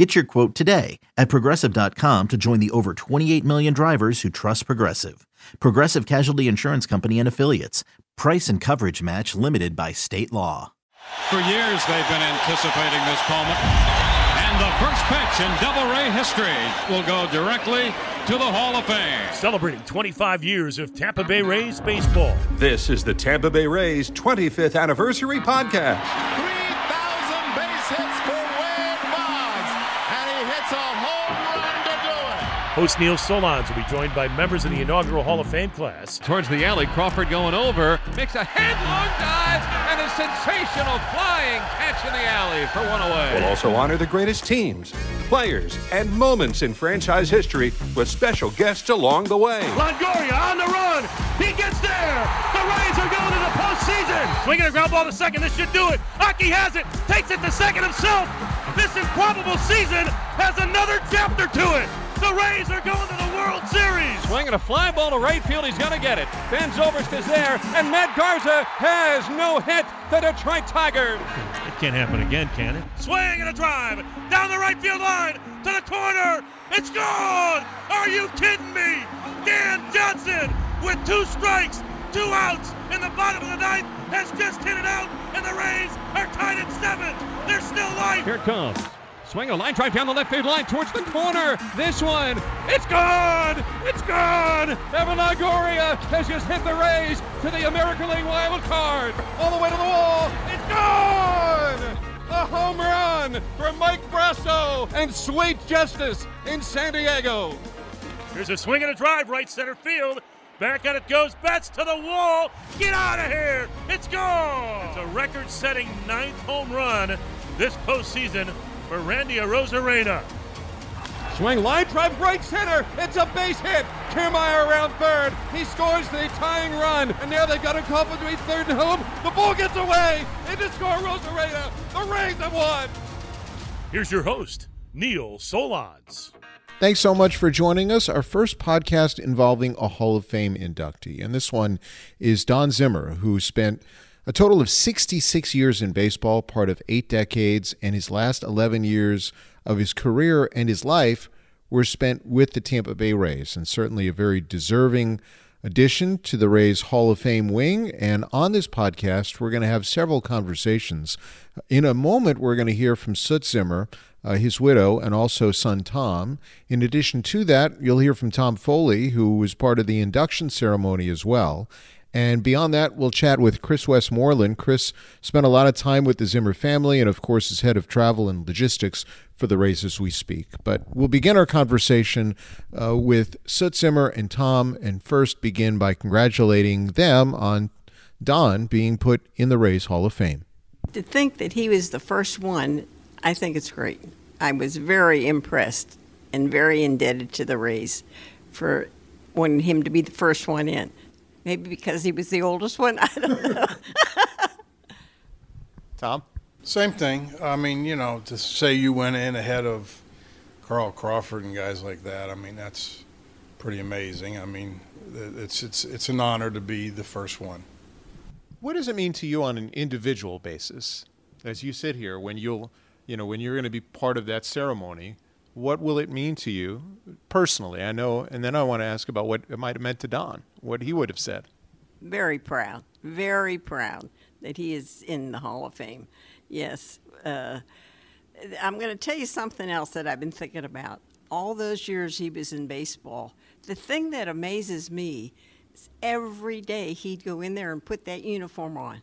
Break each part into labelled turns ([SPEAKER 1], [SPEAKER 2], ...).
[SPEAKER 1] Get your quote today at progressive.com to join the over 28 million drivers who trust Progressive. Progressive Casualty Insurance Company and Affiliates. Price and coverage match limited by state law.
[SPEAKER 2] For years, they've been anticipating this moment. And the first pitch in Devil Ray history will go directly to the Hall of Fame.
[SPEAKER 3] Celebrating 25 years of Tampa Bay Rays baseball.
[SPEAKER 4] This is the Tampa Bay Rays 25th anniversary podcast.
[SPEAKER 3] Host Neil Solondz will be joined by members of the inaugural Hall of Fame class.
[SPEAKER 5] towards the alley. Crawford going over, makes a headlong dive, and a sensational flying catch in the alley for one away.
[SPEAKER 4] We'll also honor the greatest teams, players, and moments in franchise history with special guests along the way.
[SPEAKER 3] Longoria on the run. He gets there. The Rays are going to the postseason. Swinging a ground ball to second. This should do it. Aki has it. Takes it to second himself. This improbable season has another chapter to it. The Rays are going to the World Series.
[SPEAKER 5] Swinging a fly ball to right field, he's going to get it. Ben Zobrist is there, and Matt Garza has no hit. The Detroit Tigers.
[SPEAKER 3] It can't happen again, can it? Swing and a drive down the right field line to the corner. It's gone. Are you kidding me? Dan Johnson with two strikes, two outs in the bottom of the ninth has just hit it out, and the Rays are tied at seven. There's still life.
[SPEAKER 5] Here it comes. Swing a line drive down the left field line towards the corner. This one, it's gone! It's gone! Evan Longoria has just hit the Rays to the American League wild card. All the way to the wall. It's gone! A home run for Mike Brosseau and sweet justice in San Diego.
[SPEAKER 3] Here's a swing and a drive, right center field. Back at it goes, bats to the wall. Get out of here! It's gone! It's a record-setting ninth home run this postseason for Randy Arozarena.
[SPEAKER 5] Swing line drive right center. It's a base hit. Kiermaier around third. He scores the tying run. And now they've got a call between third and home. The ball gets away. Into score Arozarena. The Rays have won.
[SPEAKER 3] Here's your host, Neil Solondz.
[SPEAKER 6] Thanks so much for joining us. Our first podcast involving a Hall of Fame inductee. And this one is Don Zimmer, who spent a total of 66 years in baseball, part of eight decades, and his last 11 years of his career and his life were spent with the Tampa Bay Rays, and certainly a very deserving addition to the Rays Hall of Fame wing. And on this podcast, we're going to have several conversations. In a moment, we're going to hear from Soot Zimmer, uh, his widow, and also son Tom. In addition to that, you'll hear from Tom Foley, who was part of the induction ceremony as well. And beyond that, we'll chat with Chris Westmoreland. Chris spent a lot of time with the Zimmer family and, of course, is head of travel and logistics for the Rays as we speak. But we'll begin our conversation uh, with Soot Zimmer and Tom, and first begin by congratulating them on Don being put in the Rays Hall of Fame.
[SPEAKER 7] To think that he was the first one, I think it's great. I was very impressed and very indebted to the Rays for wanting him to be the first one in. Maybe because he was the oldest one. I don't know.
[SPEAKER 6] Tom?
[SPEAKER 8] Same thing. I mean, you know, to say you went in ahead of Carl Crawford and guys like that, I mean, that's pretty amazing. I mean, it's it's it's an honor to be the first one.
[SPEAKER 6] What does it mean to you on an individual basis as you sit here when you'll, you know, when you're going to be part of that ceremony? What will it mean to you personally? I know, and then I want to ask about what it might have meant to Don, what he would have said.
[SPEAKER 7] very proud, very proud that he is in the Hall of Fame. Yes. Uh, I'm going to tell you something else that I've been thinking about. All those years he was in baseball, the thing that amazes me is every day he'd go in there and put that uniform on.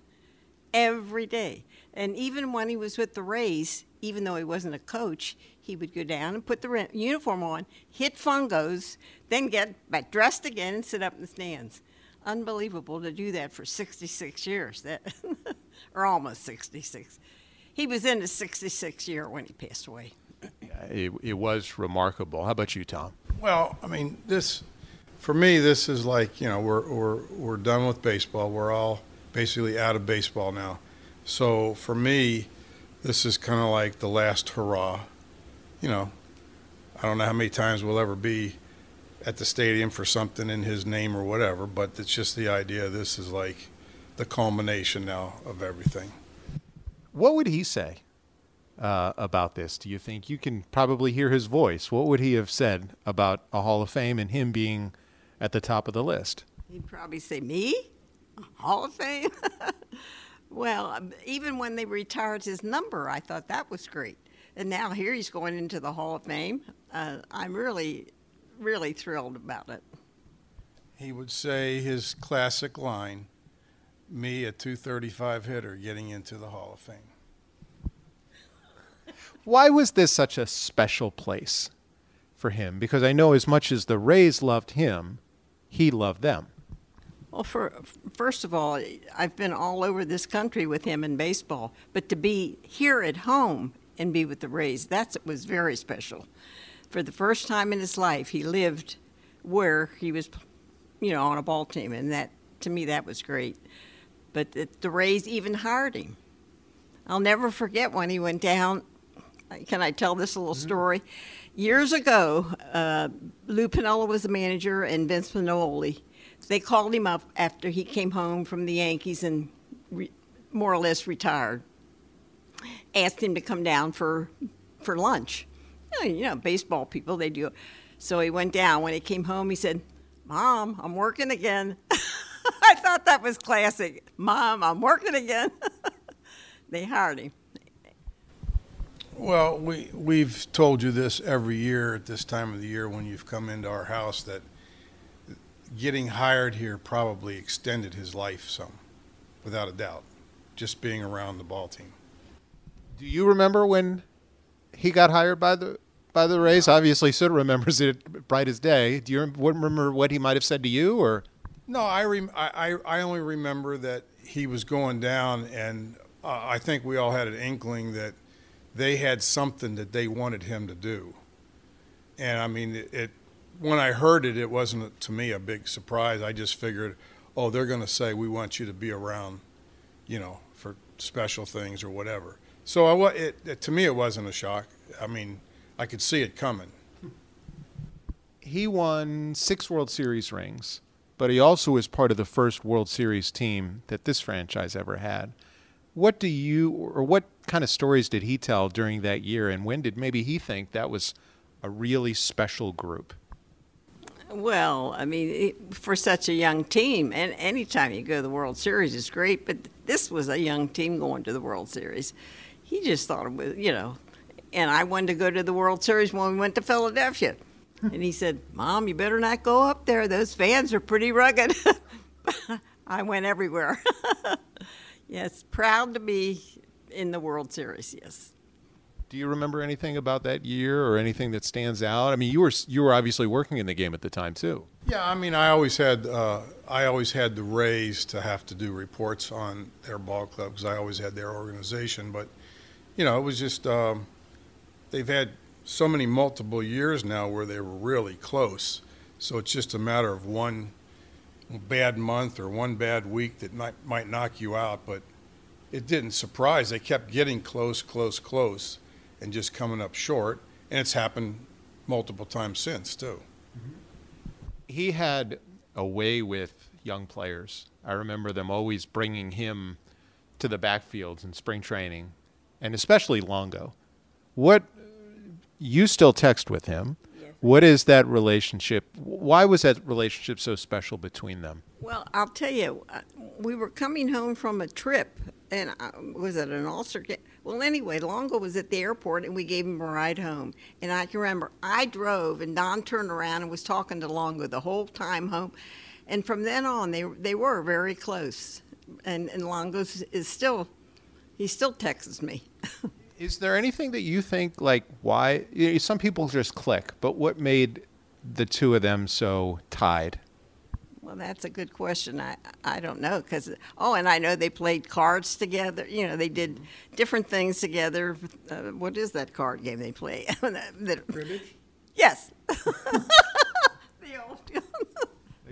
[SPEAKER 7] Every day. And even when he was with the Rays, even though he wasn't a coach, he would go down and put the uniform on, hit fungos, then get back dressed again and sit up in the stands. Unbelievable to do that for 66 years, that, or almost 66. He was in his 66th year when he passed away.
[SPEAKER 6] It, it was remarkable. How about you, Tom?
[SPEAKER 8] Well, I mean, this for me, this is like you know we're we're we're done with baseball. We're all basically out of baseball now. So for me, this is kind of like the last hurrah. You know, I don't know how many times we'll ever be at the stadium for something in his name or whatever, but it's just the idea. This is like the culmination now of everything.
[SPEAKER 6] What would he say uh, about this? Do you think you can probably hear his voice? What would he have said about a Hall of Fame and him being at the top of the list?
[SPEAKER 7] He'd probably say, Me? Hall of Fame? well, um, even when they retired his number, I thought that was great. And now here he's going into the Hall of Fame. Uh, I'm really, really thrilled about it.
[SPEAKER 8] He would say his classic line me, a 235 hitter, getting into the Hall of Fame.
[SPEAKER 6] Why was this such a special place for him? Because I know as much as the Rays loved him, he loved them.
[SPEAKER 7] Well, for, first of all, I've been all over this country with him in baseball, but to be here at home and be with the Rays, that was very special. For the first time in his life, he lived where he was, you know, on a ball team, and that to me that was great. But the, the Rays even hired him. I'll never forget when he went down. Can I tell this little story? Years ago, uh, Lou Piniella was the manager, and Vince Naimoli they called him up after he came home from the Yankees and re- more or less retired. Asked him to come down for for lunch. You know, baseball people they do. So he went down. When he came home, he said, "Mom, I'm working again." I thought that was classic. Mom, I'm working again. they hired him.
[SPEAKER 8] Well, we we've told you this every year at this time of the year when you've come into our house that getting hired here probably extended his life some, without a doubt, just being around the ball team.
[SPEAKER 6] Do you remember when he got hired by the by the Rays? Obviously, Sid remembers it bright as day. Do you remember what he might have said to you, or?
[SPEAKER 8] No, I, rem- I, I only remember that he was going down, and uh, I think we all had an inkling that they had something that they wanted him to do. And I mean, it, it when I heard it, it wasn't to me a big surprise. I just figured, oh, they're going to say we want you to be around, you know, for special things or whatever. So I, it, it, to me, it wasn't a shock. I mean, I could see it coming.
[SPEAKER 6] He won six World Series rings, but he also was part of the first World Series team that this franchise ever had. What do you, or what kind of stories did he tell during that year, and when did maybe he think that was a really special group?
[SPEAKER 7] Well, I mean, for such a young team, and anytime you go to the World Series is great, but this was a young team going to the World Series. He just thought it was, you know, and I wanted to go to the World Series when we went to Philadelphia. and he said, Mom, you better not go up there. Those fans are pretty rugged. I went everywhere. yes, proud to be in the World Series, yes.
[SPEAKER 6] Do you remember anything about that year or anything that stands out? I mean, you were you were obviously working in the game at the time too.
[SPEAKER 8] Yeah, I mean, I always had uh, I always had the Rays to have to do reports on their ball club because I always had their organization. But you know, it was just um, they've had so many multiple years now where they were really close. So it's just a matter of one bad month or one bad week that might might knock you out. But it didn't surprise. They kept getting close, close, close and just coming up short. And it's happened multiple times since, too.
[SPEAKER 6] He had a way with young players. I remember them always bringing him to the backfields in spring training, and especially Longo. What you still text with him? Yes. What is that relationship? Why was that relationship so special between them?
[SPEAKER 7] Well, I'll tell you, uh, we were coming home from a trip, and uh, was it an All-Star game? Well, anyway, Longo was at the airport and we gave him a ride home. And I can remember I drove and Don turned around and was talking to Longo the whole time home. And from then on, they they were very close. And and Longo is still, he still texts me.
[SPEAKER 6] is there anything that you think like why? You know, some people just click, but what made the two of them so tied?
[SPEAKER 7] Well, that's a good question. I I don't know because oh, and I know they played cards together. You know, they did different things together. Uh, what is that card game they play?
[SPEAKER 8] Cribbage.
[SPEAKER 7] Yes. the old.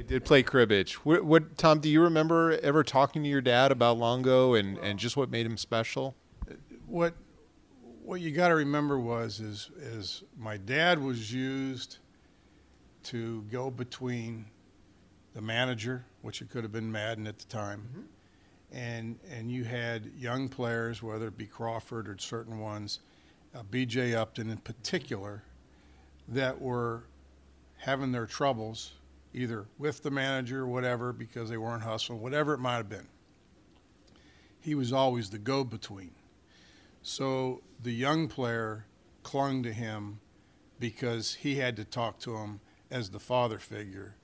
[SPEAKER 6] Did play cribbage. What, what, Tom? Do you remember ever talking to your dad about Longo and, and just what made him special?
[SPEAKER 8] What what you got to remember was is is my dad was used to go between the manager, which it could have been Maddon at the time, mm-hmm. and and you had young players, whether it be Crawford or certain ones, uh, B.J. Upton in particular, that were having their troubles either with the manager or whatever because they weren't hustling, whatever it might have been. He was always the go between. So the young player clung to him because he had to talk to him as the father figure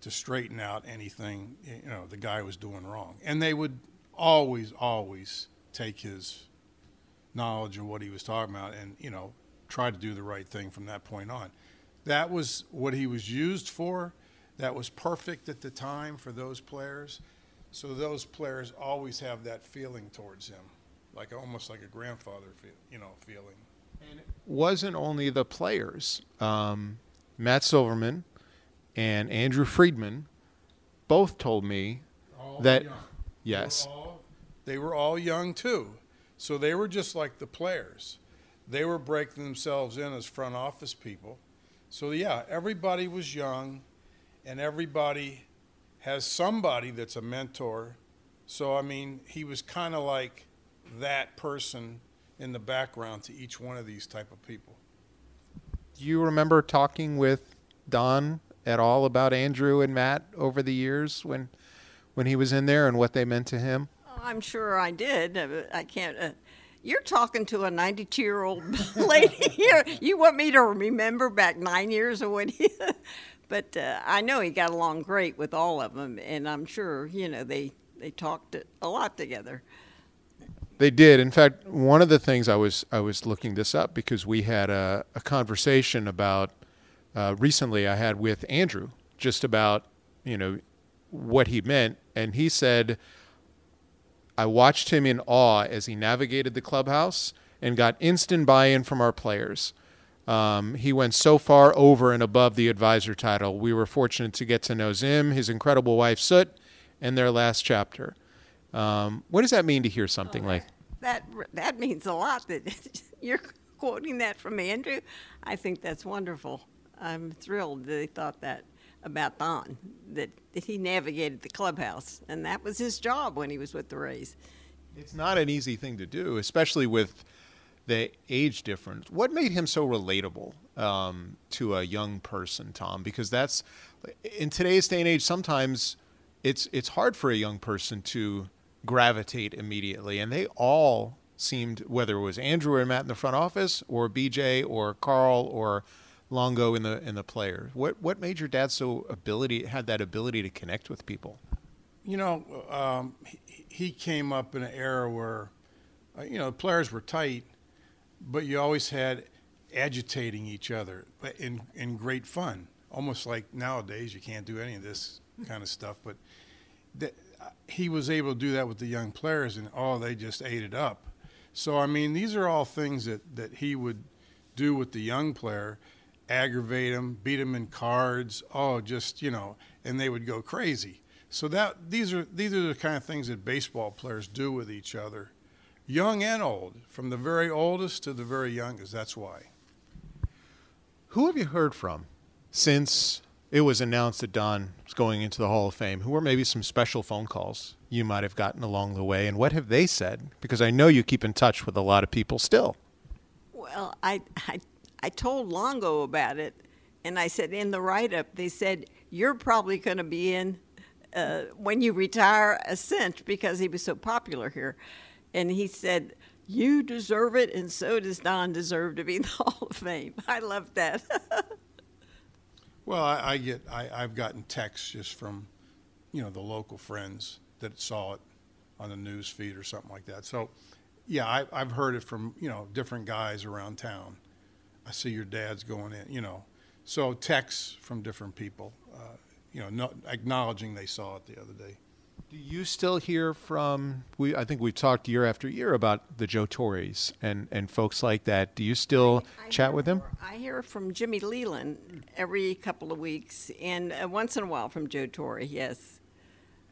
[SPEAKER 8] to straighten out anything you know the guy was doing wrong. And they would always, always take his knowledge of what he was talking about and you know try to do the right thing from that point on. That was what he was used for. That was perfect at the time for those players. So those players always have that feeling towards him, like almost like a grandfather, feel, you know, feeling.
[SPEAKER 6] And it wasn't only the players. Um, Matt Silverman and Andrew Friedman both told me
[SPEAKER 8] all
[SPEAKER 6] that
[SPEAKER 8] young.
[SPEAKER 6] yes,
[SPEAKER 8] they were, all, they were all young too. So they were just like the players. They were breaking themselves in as front office people. So yeah, everybody was young, and everybody has somebody that's a mentor. So I mean, he was kind of like that person in the background to each one of these type of people.
[SPEAKER 6] Do you remember talking with Don at all about Andrew and Matt over the years when when he was in there and what they meant to him?
[SPEAKER 7] Oh, I'm sure I did. Uh, I can't. Uh, you're talking to a 92 year old lady here. You want me to remember back nine years of when he. but uh, I know he got along great with all of them, and I'm sure you know they they talked a lot together.
[SPEAKER 6] They did. In fact, one of the things I was I was looking this up because we had a, a conversation about uh, recently I had with Andrew just about you know what he meant, and he said I watched him in awe as he navigated the clubhouse and got instant buy-in from our players. Um, he went so far over and above the advisor title. We were fortunate to get to know Zim, his incredible wife Soot, and their last chapter. Um, what does that mean to hear something
[SPEAKER 7] oh,
[SPEAKER 6] like
[SPEAKER 7] that? That means a lot. That you're quoting that from Andrew. I think that's wonderful. I'm thrilled that they thought that about Don, that, that he navigated the clubhouse, and that was his job when he was with the Rays.
[SPEAKER 6] It's not an easy thing to do, especially with the age difference. What made him so relatable um, to a young person, Tom? Because that's in today's day and age. Sometimes it's it's hard for a young person to gravitate immediately, and they all seemed whether it was Andrew or Matt in the front office, or BJ or Carl or Longo in the in the player. What what made your dad so ability had that ability to connect with people?
[SPEAKER 8] You know, um, he, he, came up in an era where, uh, you know, players were tight, but you always had agitating each other, but in in great fun. Almost like nowadays, you can't do any of this kind of stuff. But that, uh, he was able to do that with the young players, and oh, they just ate it up. So I mean, these are all things that that he would do with the young player aggravate them, beat them in cards, oh, just, you know, and they would go crazy. So that these are these are the kind of things that baseball players do with each other, young and old, from the very oldest to the very youngest. That's why.
[SPEAKER 6] Who have you heard from since it was announced that Don was going into the Hall of Fame? Who were maybe some special phone calls you might have gotten along the way, and what have they said? Because I know you keep in touch with a lot of people still.
[SPEAKER 7] Well, I, I I told Longo about it, and I said in the write up, they said, You're probably going to be in uh, when you retire a cinch because he was so popular here. And he said, You deserve it, and so does Don deserve to be in the Hall of Fame. I love that.
[SPEAKER 8] well, I, I get, I, I've gotten texts just from, you know, the local friends that saw it on the news feed or something like that. So, yeah, I, I've heard it from, you know, different guys around town I see your dad's going in, you know. So texts from different people, uh, you know, acknowledging they saw it the other day.
[SPEAKER 6] Do you still hear from? We I think we've talked year after year about the Joe Torres and and folks like that. Do you still
[SPEAKER 7] I
[SPEAKER 6] chat with them?
[SPEAKER 7] I hear from Jimmy Leyland every couple of weeks, and uh, once in a while from Joe Torre. Yes.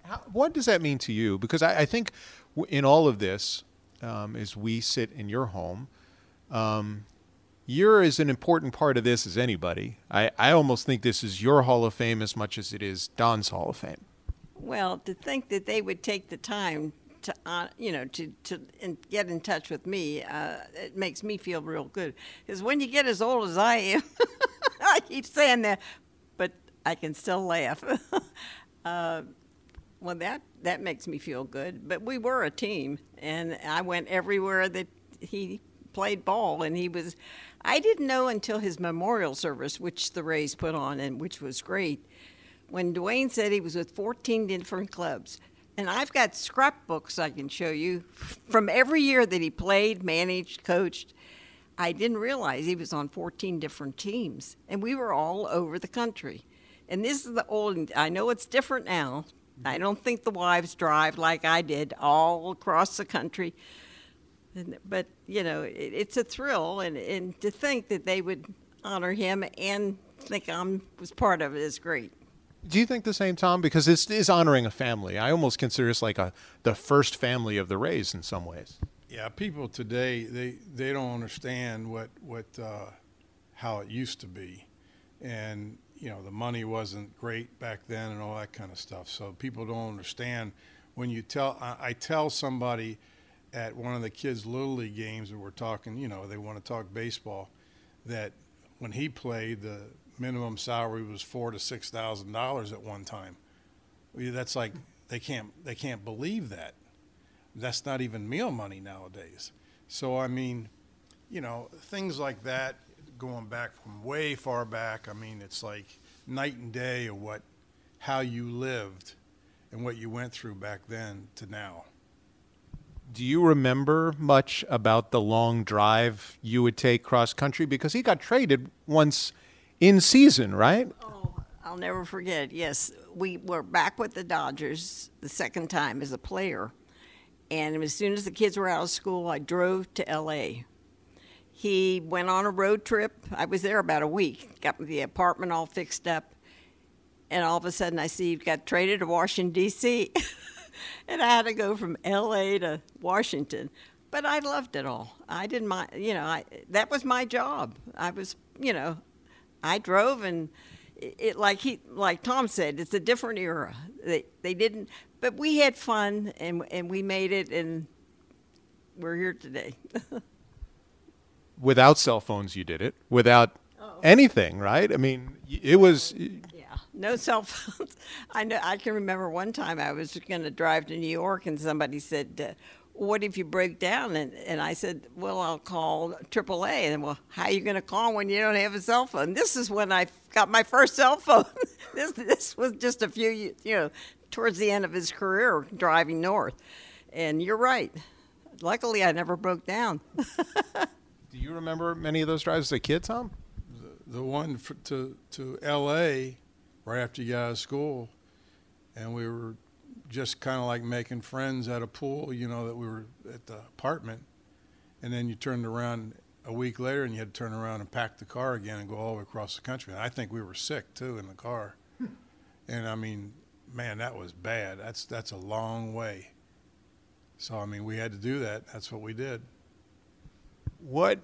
[SPEAKER 6] How, what does that mean to you? Because I, I think in all of this, um, as we sit in your home, um, you're as an important part of this as anybody. I, I almost think this is your Hall of Fame as much as it is Don's Hall of Fame.
[SPEAKER 7] Well, to think that they would take the time to, uh, you know, to to in, get in touch with me, uh, it makes me feel real good. Because when you get as old as I am, I keep saying that, but I can still laugh. uh, well, that that makes me feel good. But we were a team, and I went everywhere that he played ball, and he was. I didn't know until his memorial service, which the Rays put on, and which was great when Dwayne said he was with 14 different clubs. And I've got scrapbooks I can show you from every year that he played, managed, coached. I didn't realize he was on 14 different teams, and we were all over the country. And this is the old, I know it's different now. I mm-hmm. don't think the wives drive like I did all across the country. And, but, you know, it, it's a thrill, and, and to think that they would honor him and think I was part of it is great.
[SPEAKER 6] Do you think the same, Tom? Because this is honoring a family. I almost consider this like a the first family of the Rays in some ways.
[SPEAKER 8] Yeah, people today they they don't understand what what uh, how it used to be, and you know the money wasn't great back then and all that kind of stuff. So people don't understand when you tell I, I tell somebody at one of the kids' little league games and we're talking, you know, they want to talk baseball, that when he played the minimum salary was four to six thousand dollars at one time. That's like they can't they can't believe that. That's not even meal money nowadays. So I mean, you know, things like that going back from way far back. I mean, it's like night and day of what how you lived and what you went through back then to now.
[SPEAKER 6] Do you remember much about the long drive you would take cross country because he got traded once in season, right?
[SPEAKER 7] Oh, I'll never forget. Yes, we were back with the Dodgers the second time as a player. And as soon as the kids were out of school, I drove to LA. He went on a road trip. I was there about a week, got the apartment all fixed up. And all of a sudden, I see he got traded to Washington, D.C. and I had to go from LA to Washington. But I loved it all. I didn't mind, you know, I, that was my job. I was, you know, I drove and it, like he like Tom said, it's a different era. They they didn't, but we had fun and and we made it, and we're here today.
[SPEAKER 6] Without cell phones, you did it. Without oh. anything, right? I mean, it was.
[SPEAKER 7] Yeah, no cell phones. I know. I can remember one time I was going to drive to New York, and somebody said. Uh, what if you break down? And, and I said, well, I'll call AAA. And well, how are you going to call when you don't have a cell phone? This is when I got my first cell phone. this, this was just a few, you know, towards the end of his career driving north. And you're right. Luckily, I never broke down.
[SPEAKER 6] Do you remember many of those drives as a kid, Tom?
[SPEAKER 8] The, the one for, to, to L.A. right after you got out of school, and we were just kind of like making friends at a pool, you know, that we were at the apartment. And then you turned around a week later and you had to turn around and pack the car again and go all the way across the country. And I think we were sick too in the car. Hmm. and I mean, man, that was bad. That's that's a long way. So I mean, we had to do that. That's what we did.
[SPEAKER 6] What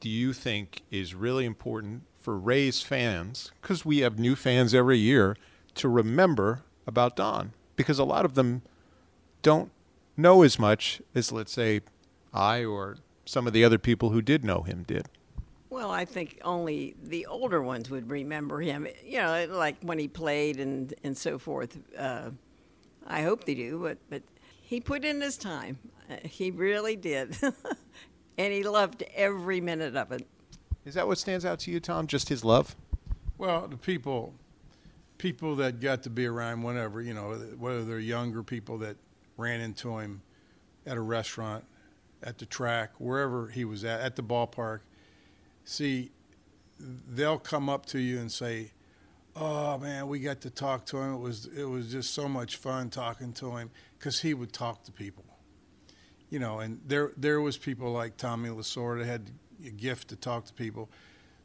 [SPEAKER 6] do you think is really important for Rays fans because we have new fans every year to remember about Don? Because a lot of them don't know as much as, let's say, I or some of the other people who did know him did.
[SPEAKER 7] Well, I think only the older ones would remember him. You know, like when he played and and so forth. Uh, I hope they do, but but he put in his time. Uh, he really did, and he loved every minute of it.
[SPEAKER 6] Is that what stands out to you, Tom? Just his love?
[SPEAKER 8] Well, the people people that got to be around whenever, you know, whether they're younger people that ran into him at a restaurant, at the track, wherever he was at, at the ballpark. See, they'll come up to you and say, Oh man, we got to talk to him. It was it was just so much fun talking to him because he would talk to people, you know. And there there was people like Tommy Lasorda had a gift to talk to people.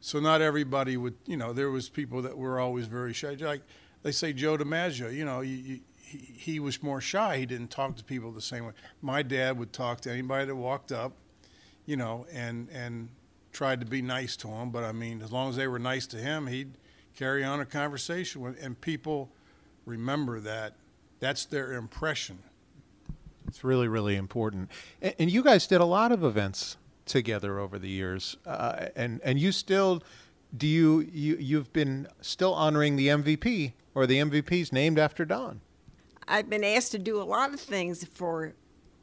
[SPEAKER 8] So not everybody would, you know. There was people that were always very shy. Like they say Joe DiMaggio, you know, you, you, he, he was more shy. He didn't talk to people the same way. My dad would talk to anybody that walked up, you know, and and tried to be nice to him. But I mean, as long as they were nice to him, he'd carry on a conversation with, and people remember that. That's their impression.
[SPEAKER 6] It's really, really important. And, and you guys did a lot of events together over the years, uh, and and you still do you you you've been still honoring the MVP or the MVP's named after Don.
[SPEAKER 7] I've been asked to do a lot of things for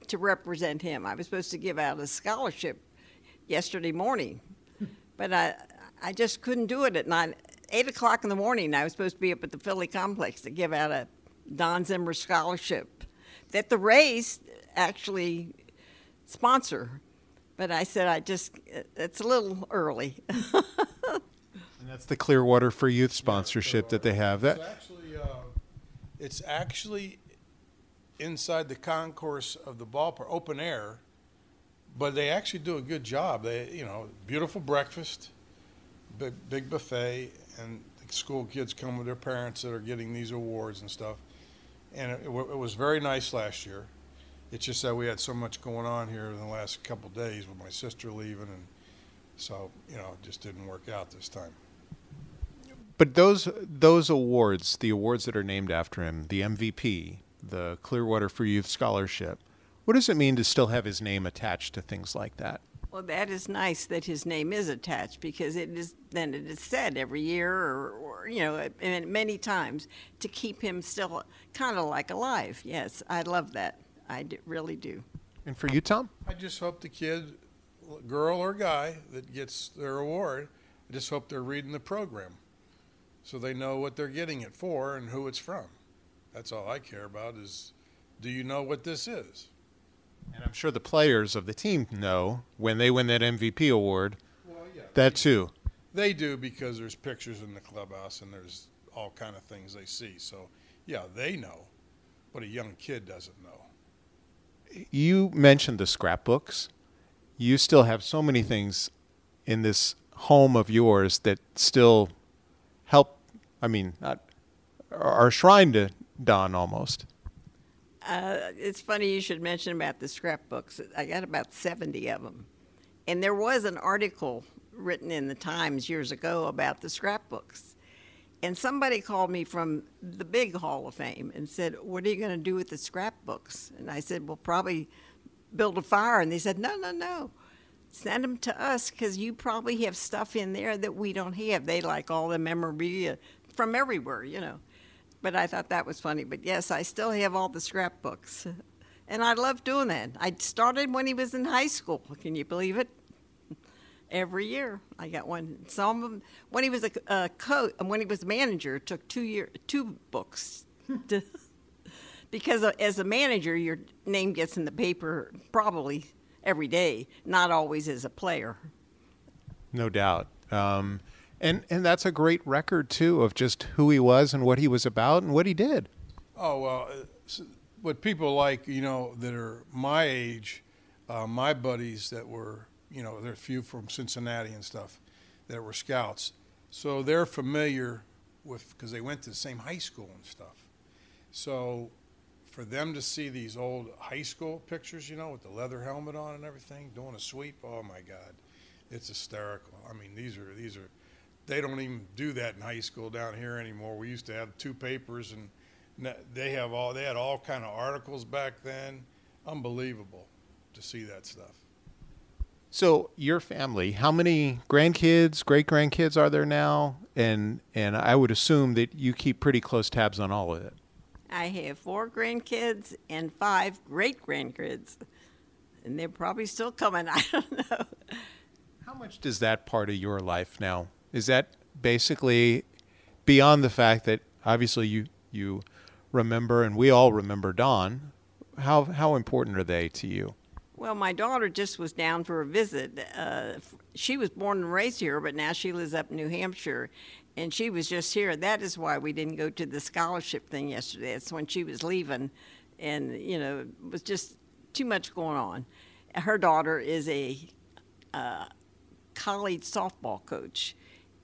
[SPEAKER 7] to represent him. I was supposed to give out a scholarship yesterday morning, but I I just couldn't do it at nine eight o'clock in the morning. I was supposed to be up at the Philly complex to give out a Don Zimmer scholarship that the Rays actually sponsor. But I said I just it's a little early.
[SPEAKER 6] and that's the Clearwater for Youth sponsorship that they have. That
[SPEAKER 8] It's actually, uh, it's actually inside the concourse of the ballpark, open air, but they actually do a good job. They, you know, beautiful breakfast, big, big buffet, and the school kids come with their parents that are getting these awards and stuff. And it, it it was very nice last year. It's just that we had so much going on here in the last couple days with my sister leaving, and so you know, it just didn't work out this time.
[SPEAKER 6] But those those awards, the awards that are named after him, the MVP, the Clearwater for Youth Scholarship, what does it mean to still have his name attached to things like that?
[SPEAKER 7] Well, that is nice that his name is attached because it is then it is said every year or, or you know and many times to keep him still kind of like alive. Yes, I love that. I really do.
[SPEAKER 6] And for you, Tom?
[SPEAKER 8] I just hope the kid, girl or guy, that gets their award, I just hope they're reading the program so they know what they're getting it for and who it's from. That's all I care about is do you know what this is?
[SPEAKER 6] And I'm sure the players of the team know when they win that MVP award.
[SPEAKER 8] Well, yeah.
[SPEAKER 6] That too.
[SPEAKER 8] They do because there's pictures in the clubhouse and there's all kind of things they see. So, yeah, they know, but a young kid doesn't know.
[SPEAKER 6] You mentioned the scrapbooks. You still have so many things in this home of yours that still help. I mean, not are shrine to Don almost.
[SPEAKER 7] Uh, it's funny you should mention about the scrapbooks. I got about 70 of them. And there was an article written in the Times years ago about the scrapbooks. And somebody called me from the big Hall of Fame and said, What are you going to do with the scrapbooks? And I said, Well, probably build a fire. And they said, No, no, no. Send them to us because you probably have stuff in there that we don't have. They like all the memorabilia from everywhere, you know. But I thought that was funny. But yes, I still have all the scrapbooks. And I love doing that. I started when he was in high school. Can you believe it? Every year I got one. Some of them, when he was a, a coach, when he was manager, it took two year, two books. to, because as a manager, your name gets in the paper probably every day, not always as a player.
[SPEAKER 6] No doubt. Um, and and that's a great record too of just who he was and what he was about and what he did.
[SPEAKER 8] Oh well, uh, what people like, you know, that are my age, uh, my buddies that were, you know, there are a few from Cincinnati and stuff that were scouts, so they're familiar with because they went to the same high school and stuff. So for them to see these old high school pictures, you know, with the leather helmet on and everything, doing a sweep, oh my God, it's hysterical. I mean, these are these are they don't even do that in high school down here anymore. We used to have two papers, and they have all they had all kind of articles back then. Unbelievable to see that stuff.
[SPEAKER 6] So your family, how many grandkids, great grandkids are there now? And and I would assume that you keep pretty close tabs on all of it.
[SPEAKER 7] I have four grandkids and five great grandkids. And they're probably still coming. I don't know.
[SPEAKER 6] How much does that part of your life now? Is that basically beyond the fact that obviously you you remember and we all remember Don? How how important are they to you?
[SPEAKER 7] Well, my daughter just was down for a visit. Uh, she was born and raised here, but now she lives up in New Hampshire, and she was just here. That is why we didn't go to the scholarship thing yesterday. It's when she was leaving, and you know, it was just too much going on. Her daughter is a uh, college softball coach,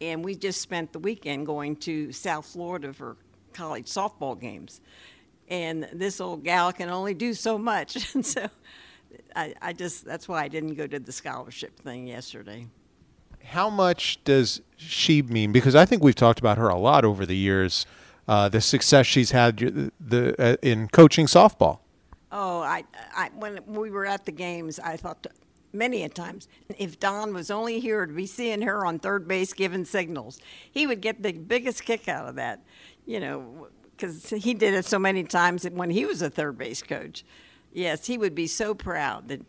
[SPEAKER 7] and we just spent the weekend going to South Florida for college softball games. And this old gal can only do so much, and so I, I just that's why I didn't go to the scholarship thing yesterday.
[SPEAKER 6] How much does she mean? Because I think we've talked about her a lot over the years. Uh, the success she's had the, the uh, in coaching softball.
[SPEAKER 7] Oh, I, I when we were at the games, I thought many a times if Don was only here to be seeing her on third base giving signals, he would get the biggest kick out of that. You know, because he did it so many times when he was a third base coach. Yes, he would be so proud that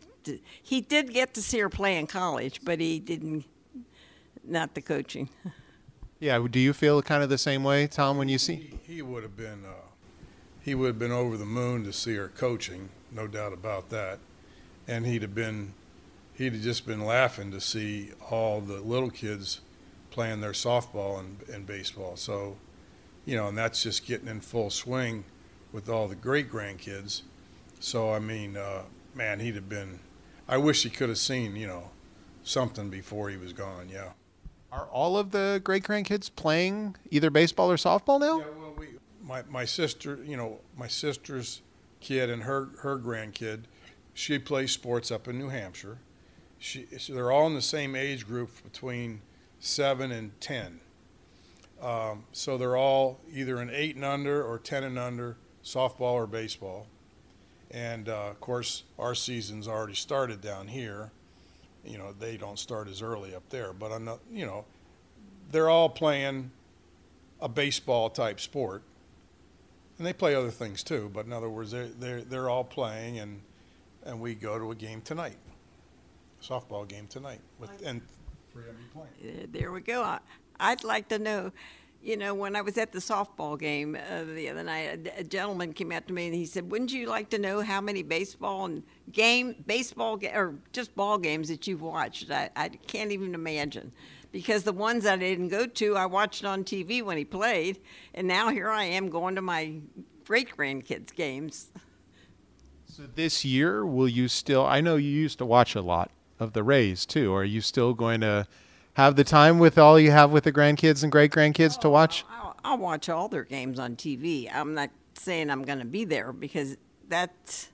[SPEAKER 7] he did get to see her play in college, but he didn't, not the coaching.
[SPEAKER 6] Yeah, do you feel kind of the same way, Tom, when you see?
[SPEAKER 8] He, he would have been, uh, he would have been over the moon to see her coaching, no doubt about that, and he'd have been, he'd have just been laughing to see all the little kids playing their softball and, and baseball. So, you know, and that's just getting in full swing with all the great grandkids so I mean, uh, man, he'd have been. I wish he could have seen, you know, something before he was gone. Yeah.
[SPEAKER 6] Are all of the great grandkids playing either baseball or softball now?
[SPEAKER 8] Yeah, well, we, my my sister, you know, my sister's kid and her her grandkid, she plays sports up in New Hampshire. She, so they're all in the same age group between seven and ten. Um, so they're all either an eight and under or ten and under softball or baseball. And uh, of course, our season's already started down here. You know, they don't start as early up there, but I'm not, you know, they're all playing a baseball type sport. And they play other things too, but in other words, they're, they're, they're all playing, and, and we go to a game tonight, softball game tonight, with, and three of them playing.
[SPEAKER 7] Uh, there we go. I, I'd like to know you know, when I was at the softball game uh, the other night, a, a, gentleman came out to me and he said, "Wouldn't you like to know how many baseball and game, baseball ga- or just ball games that you've watched?" I, I can't even imagine, because the ones I didn't go to, I watched on TV when he played, and now here I am going to my great grandkids' games.
[SPEAKER 6] So this year, will you still? I know you used to watch a lot of the Rays too. Are you still going to? Have the time with all you have with the grandkids and great grandkids oh, to watch?
[SPEAKER 7] I'll, I'll, watch all their games on TV. I'm not saying I'm going to be there because that's.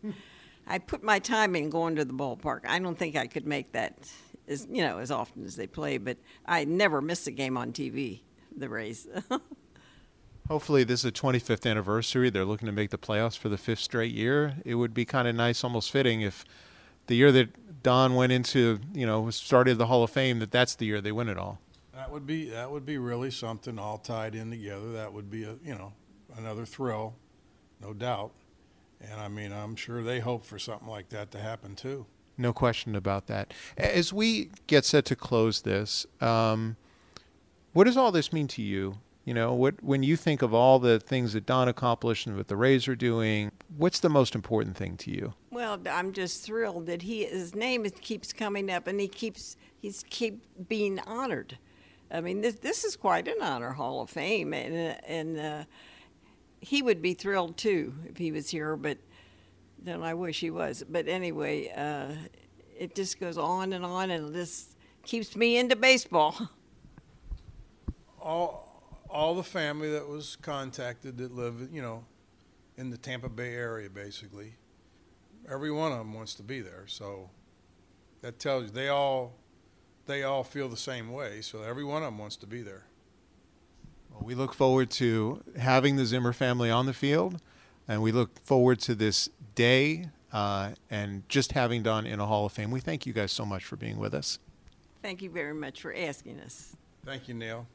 [SPEAKER 7] I put my time in going to the ballpark. I don't think I could make that as you know as often as they play, but I never miss a game on TV. The Rays.
[SPEAKER 6] Hopefully, this is a 25th anniversary. They're looking to make the playoffs for the fifth straight year. It would be kind of nice, almost fitting, if the year that Don went into, you know, started the Hall of Fame, that that's the year they win it all.
[SPEAKER 8] That would be that would be really something all tied in together. That would be a you know another thrill, no doubt. And I mean, I'm sure they hope for something like that to happen too.
[SPEAKER 6] No question about that. As we get set to close this, um, what does all this mean to you? You know, what when you think of all the things that Don accomplished and what the Rays are doing, what's the most important thing to you?
[SPEAKER 7] Well, I'm just thrilled that he his name keeps coming up and he keeps he's keep being honored. I mean, this this is quite an honor, Hall of Fame, and and uh, he would be thrilled too if he was here. But then I wish he was. But anyway, uh, it just goes on and on, and this keeps me into baseball.
[SPEAKER 8] All all the family that was contacted that live, you know, in the Tampa Bay area, basically, every one of them wants to be there. So that tells you they all they all feel the same way. So every one of them wants to be there.
[SPEAKER 6] Well, we look forward to having the Zimmer family on the field, and we look forward to this day uh, and just having Don in a Hall of Fame. We thank you guys so much for being with us.
[SPEAKER 7] Thank you very much for asking us.
[SPEAKER 8] Thank you, Neil.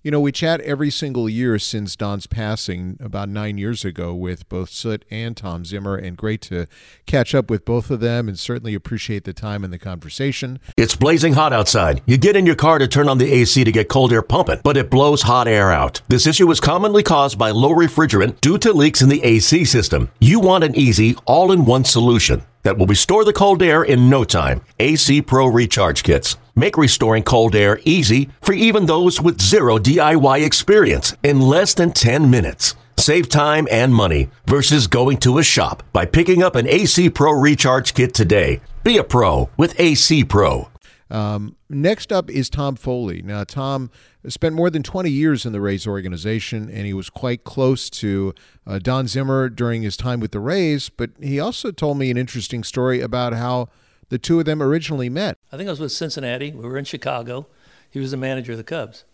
[SPEAKER 6] You know, we chat every single year since Don's passing about nine years ago with both Soot and Tom Zimmer, and great to catch up with both of them and certainly appreciate the time and the conversation.
[SPEAKER 9] It's blazing hot outside. You get in your car to turn on the AC to get cold air pumping, but it blows hot air out. This issue is commonly caused by low refrigerant due to leaks in the AC system. You want an easy, all in one solution. that will restore the cold air in no time. AC Pro Recharge Kits make restoring cold air easy for even those with zero DIY experience in less than 10 minutes. Save time and money versus going to a shop by picking up an AC Pro Recharge Kit today. Be a pro with AC Pro.
[SPEAKER 6] Um, next up is Tom Foley. Now, Tom spent more than 20 years in the Rays organization, and he was quite close to uh, Don Zimmer during his time with the Rays. But he also told me an interesting story about how the two of them originally met.
[SPEAKER 10] I think I was with Cincinnati. We were in Chicago. He was the manager of the Cubs.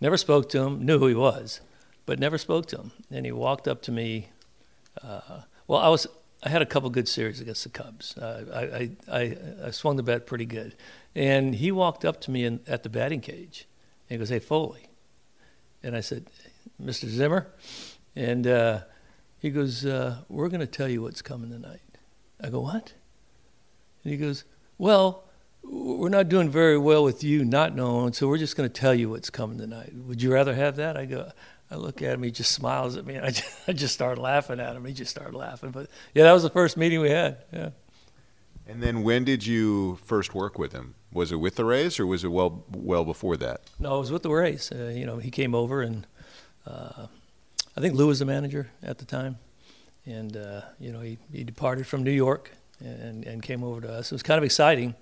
[SPEAKER 10] Never spoke to him, knew who he was, but never spoke to him. And he walked up to me. Uh, well, I was I had a couple good series against the Cubs. Uh, I, I, I, swung the bat pretty good. And he walked up to me in, at the batting cage and he goes, Hey, Foley. And I said, Mr. Zimmer. And uh, he goes, uh, We're going to tell you what's coming tonight. I go, What? And he goes, Well, we're not doing very well with you not knowing, so we're just going to tell you what's coming tonight. Would you rather have that? I go, I look at him, he just smiles at me, and I just, I just started laughing at him. He just started laughing. But yeah, that was the first meeting we had. Yeah.
[SPEAKER 6] And then when did you first work with him? Was it with the Rays or was it well well before that?
[SPEAKER 10] No, it was with the Rays. Uh, you know, he came over and uh, I think Lou was the manager at the time, and uh, you know he, he departed from New York and and came over to us. It was kind of exciting.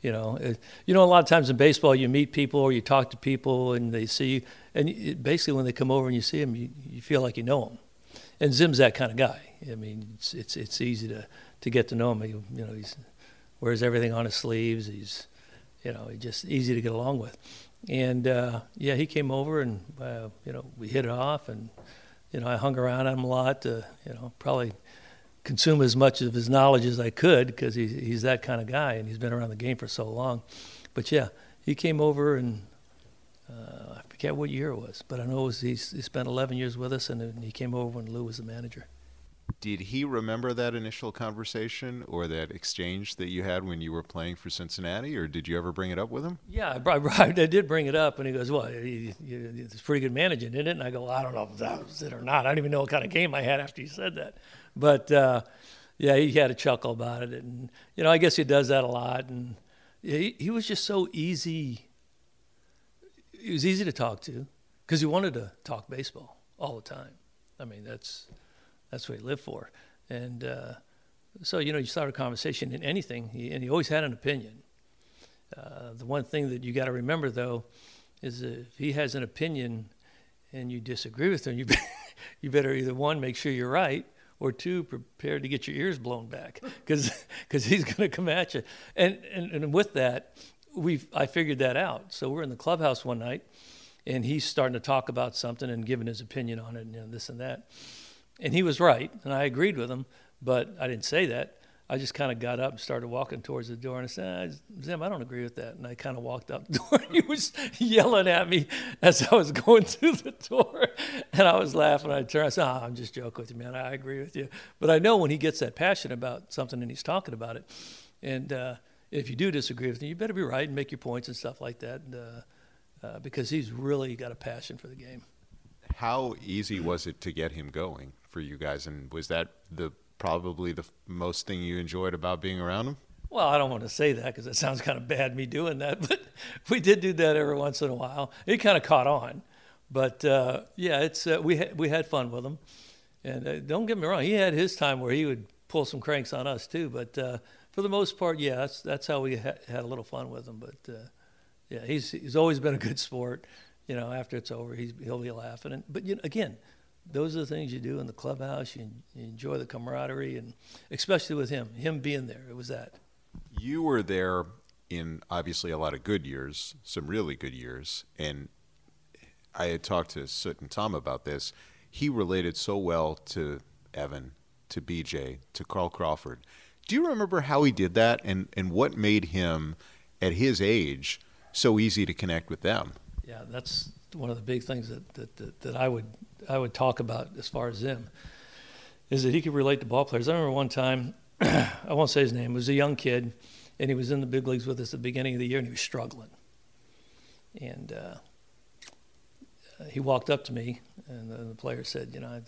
[SPEAKER 10] You know, it, you know, a lot of times in baseball, you meet people or you talk to people, and they see you, and it, basically when they come over and you see them, you, you feel like you know them. And Zim's that kind of guy. I mean, it's it's it's easy to to get to know him. He, you know, he's wears everything on his sleeves. He's you know, just easy to get along with. And uh, yeah, he came over and uh, you know we hit it off, and you know I hung around him a lot to you know probably consume as much of his knowledge as I could because he's he's that kind of guy, and he's been around the game for so long. But yeah, he came over and. Uh, I forget what year it was, but I know it was he, he spent 11 years with us, and he came over when Lou was the manager.
[SPEAKER 6] Did he remember that initial conversation or that exchange that you had when you were playing for Cincinnati, or did you ever bring it up with him?
[SPEAKER 10] Yeah, I, I, I did bring it up, and he goes, "Well, he, he, it's pretty good managing, isn't it?" And I go, "I don't know if that was it or not. I don't even know what kind of game I had after you said that." But uh, yeah, he had a chuckle about it, and you know, I guess he does that a lot. And he, he was just so easy. He was easy to talk to because he wanted to talk baseball all the time. I mean, that's that's what he lived for. And uh, so, you know, you start a conversation in anything, and he always had an opinion. Uh, the one thing that you got to remember, though, is if he has an opinion and you disagree with him, you, be, you better either one, make sure you're right, or two, prepare to get your ears blown back because he's going to come at you. And, and, and with that, we I figured that out. So we're in the clubhouse one night, and he's starting to talk about something and giving his opinion on it and you know, this and that. And he was right, and I agreed with him, but I didn't say that. I just kind of got up and started walking towards the door, and I said, ah, "Zim, I don't agree with that." And I kind of walked out the door. he was yelling at me as I was going through the door, and I was laughing. I turned. I said, oh, "I'm just joking with you, man. I agree with you." But I know when he gets that passionate about something and he's talking about it, and uh, if you do disagree with him, you better be right and make your points and stuff like that, and, uh, uh, because he's really got a passion for the game.
[SPEAKER 6] How easy was it to get him going? for you guys, and was that the probably the most thing you enjoyed about being around him?
[SPEAKER 10] Well, I don't want to say that because it sounds kind of bad me doing that, but we did do that every once in a while. It kind of caught on, but uh, yeah, it's uh, we ha- we had fun with him, and uh, don't get me wrong, he had his time where he would pull some cranks on us too, but uh, for the most part, yeah, that's that's how we ha- had a little fun with him. But uh, yeah, he's he's always been a good sport. You know, after it's over, he's, he'll be laughing. And, but you know, again, those are the things you do in the clubhouse. You, you, enjoy the camaraderie, and especially with him, him being there, it was that.
[SPEAKER 6] You were there in obviously a lot of good years, some really good years, and I had talked to Soot and Tom about this. He related so well to Evan, to BJ, to Carl Crawford. Do you remember how he did that, and and what made him, at his age, so easy to connect with them?
[SPEAKER 10] Yeah, that's one of the big things that, that, that, that I would I would talk about as far as him is that he could relate to ball players. I remember one time, I won't say his name, was a young kid, and he was in the big leagues with us at the beginning of the year, and he was struggling. And uh, he walked up to me, and the, the player said, "You know, I,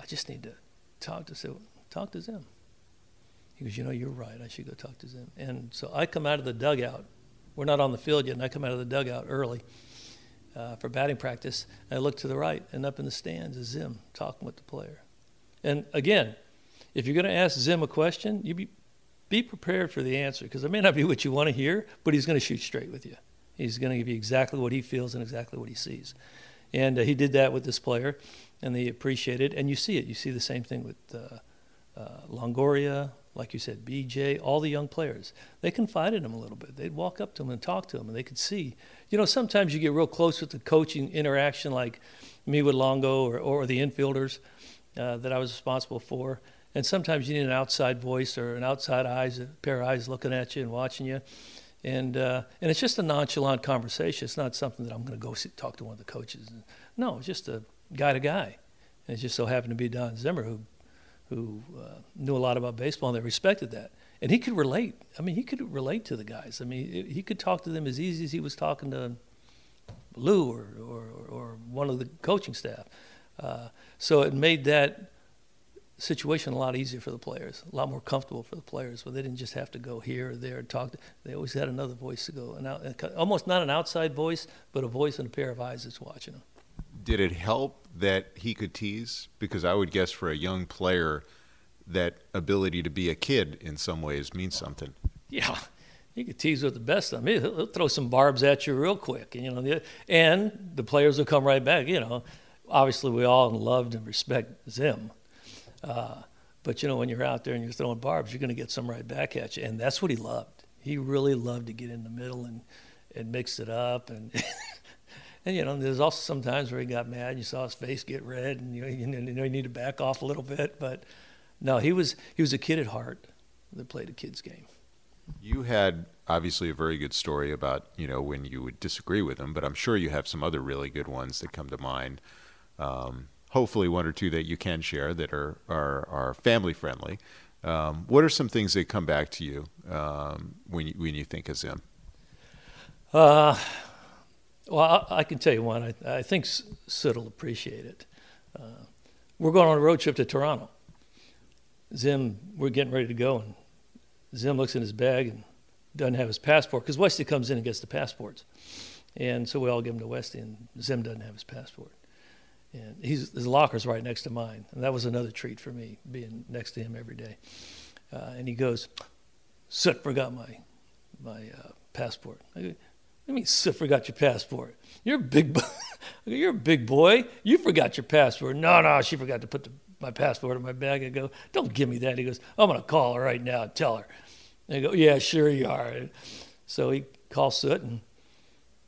[SPEAKER 10] I, just need to talk to so talk to him." He goes, you know, you're right. I should go talk to Zim. And so I come out of the dugout. We're not on the field yet, and I come out of the dugout early uh, for batting practice. And I look to the right, and up in the stands is Zim talking with the player. And again, if you're going to ask Zim a question, you be be prepared for the answer because it may not be what you want to hear, but he's going to shoot straight with you. He's going to give you exactly what he feels and exactly what he sees. And uh, he did that with this player, and they appreciate it. And you see it. You see the same thing with uh, uh, Longoria, like you said, BJ, all the young players. They confided in him a little bit. They'd walk up to him and talk to him, and they could see. You know, sometimes you get real close with the coaching interaction, like me with Longo or, or the infielders uh, that I was responsible for and sometimes you need an outside voice or an outside eyes, a pair of eyes looking at you and watching you. And, uh, and it's just a nonchalant conversation. It's not something that I'm going to go sit, talk to one of the coaches. No, it's just a guy to guy. And it just so happened to be Don Zimmer, who, who uh, knew a lot about baseball, and they respected that. And he could relate. I mean, he could relate to the guys. I mean, he could talk to them as easy as he was talking to Lou or, or, or one of the coaching staff. Uh, so it made that situation a lot easier for the players, a lot more comfortable for the players, where they didn't just have to go here or there and talk. To, they always had another voice to go, and almost not an outside voice, but a voice and a pair of eyes that's watching them.
[SPEAKER 6] Did it help that he could tease? Because I would guess for a young player, that ability to be a kid in some ways means something.
[SPEAKER 10] Yeah, he could tease with the best of them. He'll, throw some barbs at you real quick, and you know, and the players will come right back. You know, obviously we all loved and respect Zim uh, but you know, when you're out there and you're throwing barbs, you're going to get some right back at you, and that's what he loved. He really loved to get in the middle and and mix it up, and and you know, there's also some times where he got mad. and You saw his face get red, and you, you know you need to back off a little bit. But no, he was he was a kid at heart that played a kid's game.
[SPEAKER 6] You had obviously a very good story about you know when you would disagree with him, but I'm sure you have some other really good ones that come to mind. Um, hopefully one or two that you can share that are are, are family friendly. Um, what are some things that come back to you um, when you, when you think of Zim?
[SPEAKER 10] Uh, well, I, I, can tell you one. I, I think Sid will appreciate it. Uh, we're going on a road trip to Toronto. Zim, we're getting ready to go, and Zim looks in his bag and doesn't have his passport because Westy comes in and gets the passports. And so we all give him to Westy, and Zim doesn't have his passport. And he's, his locker's right next to mine. And that was another treat for me, being next to him every day. Uh, and he goes, Soot forgot my, my uh, passport. I go, I mean, Soot forgot your passport. You're a big, you're a big boy. You forgot your passport. No, no, she forgot to put the, my passport in my bag. I go, don't give me that. He goes, I'm going to call her right now and tell her. And I go, yeah, sure you are. And so he calls Soot and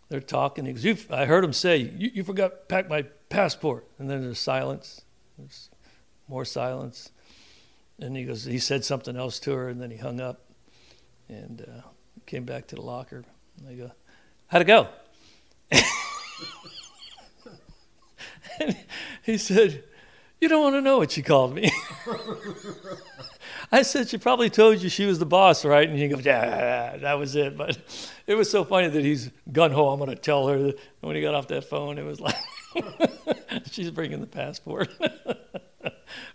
[SPEAKER 10] they're talking. He goes, I heard him say, you, you forgot to pack my passport. And then there's silence. There's more silence. And he goes, he said something else to her, and then he hung up and uh, came back to the locker. And I go, how'd it go? and he said, you don't want to know what she called me. I said, she probably told you she was the boss, right? And he goes, yeah, that was it. But it was so funny that he's gun ho. I'm going to tell her. That when he got off that phone, it was like, she's bringing the passport.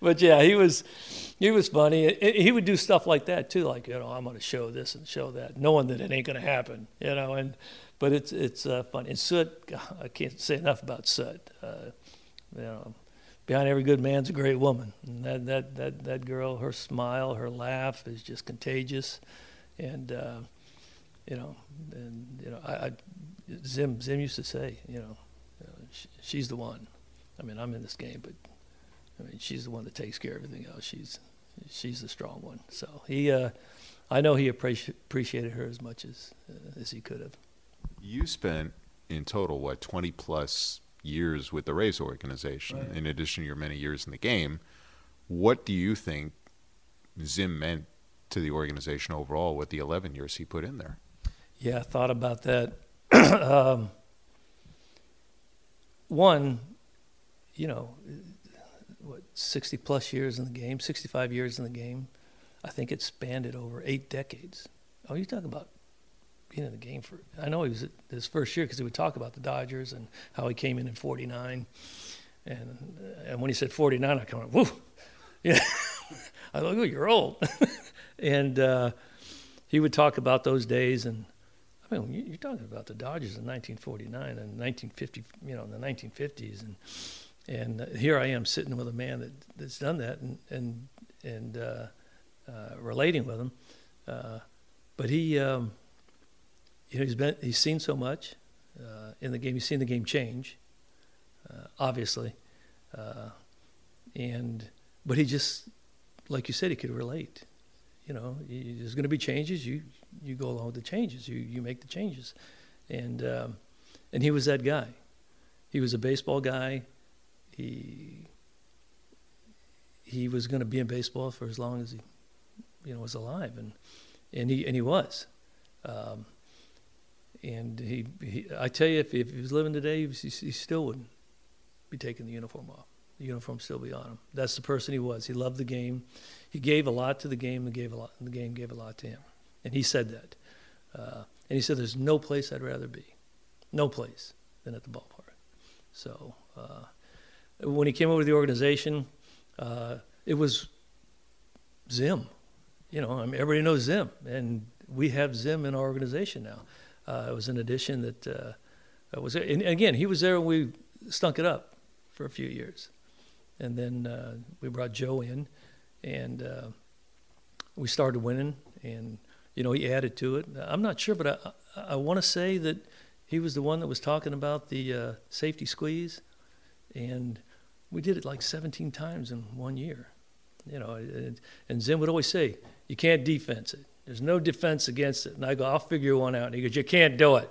[SPEAKER 10] but yeah, he was, he was funny. He would do stuff like that too, like you know, I'm going to show this and show that, knowing that it ain't going to happen, you know. And but it's it's uh, fun. And Soot, I can't say enough about Soot. Uh, you know, behind every good man's a great woman. And that, that, that, that girl, her smile, her laugh is just contagious. And, uh, you know, and, you know, I, I, Zim, Zim used to say, you know, you know she, she's the one. I mean, I'm in this game, but I mean, she's the one that takes care of everything else. She's, she's the strong one. So he, uh, I know he appreci- appreciated her as much as, uh, as he could have.
[SPEAKER 6] You spent in total, what, 20 plus years with the Rays organization, right. in addition to your many years in the game. What do you think Zim meant to the organization overall with the 11 years he put in there?
[SPEAKER 10] Yeah, I thought about that. um, one, you know, what, 60 plus years in the game, 65 years in the game. I think it spanned it over eight decades. Oh, you talk about being in the game for. I know he was his first year because he would talk about the Dodgers and how he came in in '49, and and when he said '49, I kind of whoo, yeah. I thought, oh, you're old. and uh, he would talk about those days. And I mean, you're talking about the Dodgers in 1949 and 1950, you know, in the 1950s, and and here I am sitting with a man that that's done that and and and uh, uh, relating with him. Uh, but he, um, you know, he's been he's seen so much uh, in the game. He's seen the game change, uh, obviously, uh, and but he just, like you said, he could relate. You know, you, there's going to be changes. You you go along with the changes. You you make the changes, and um, and he was that guy. He was a baseball guy. He he was going to be in baseball for as long as he you know was alive, and and he and he was. Um, and he, he, I tell you, if, if he was living today, he, he still wouldn't be taking the uniform off. The uniform still be on him. That's the person he was. He loved the game. He gave a lot to the game. and gave a lot. The game gave a lot to him, and he said that. Uh, and he said, "There's no place I'd rather be, no place than at the ballpark." So uh, when he came over to the organization, uh, it was Zim. You know, I mean, everybody knows Zim, and we have Zim in our organization now. Uh, it was an addition that uh, was, and again, he was there when we stunk it up for a few years, and then uh, we brought Joe in, and uh, we started winning, and you know he added to it. I'm not sure, but I I want to say that he was the one that was talking about the uh, safety squeeze, and we did it like 17 times in one year. You know, and, and Zim would always say, "You can't defense it." There's no defense against it. And I go, I'll figure one out. And he goes, You can't do it.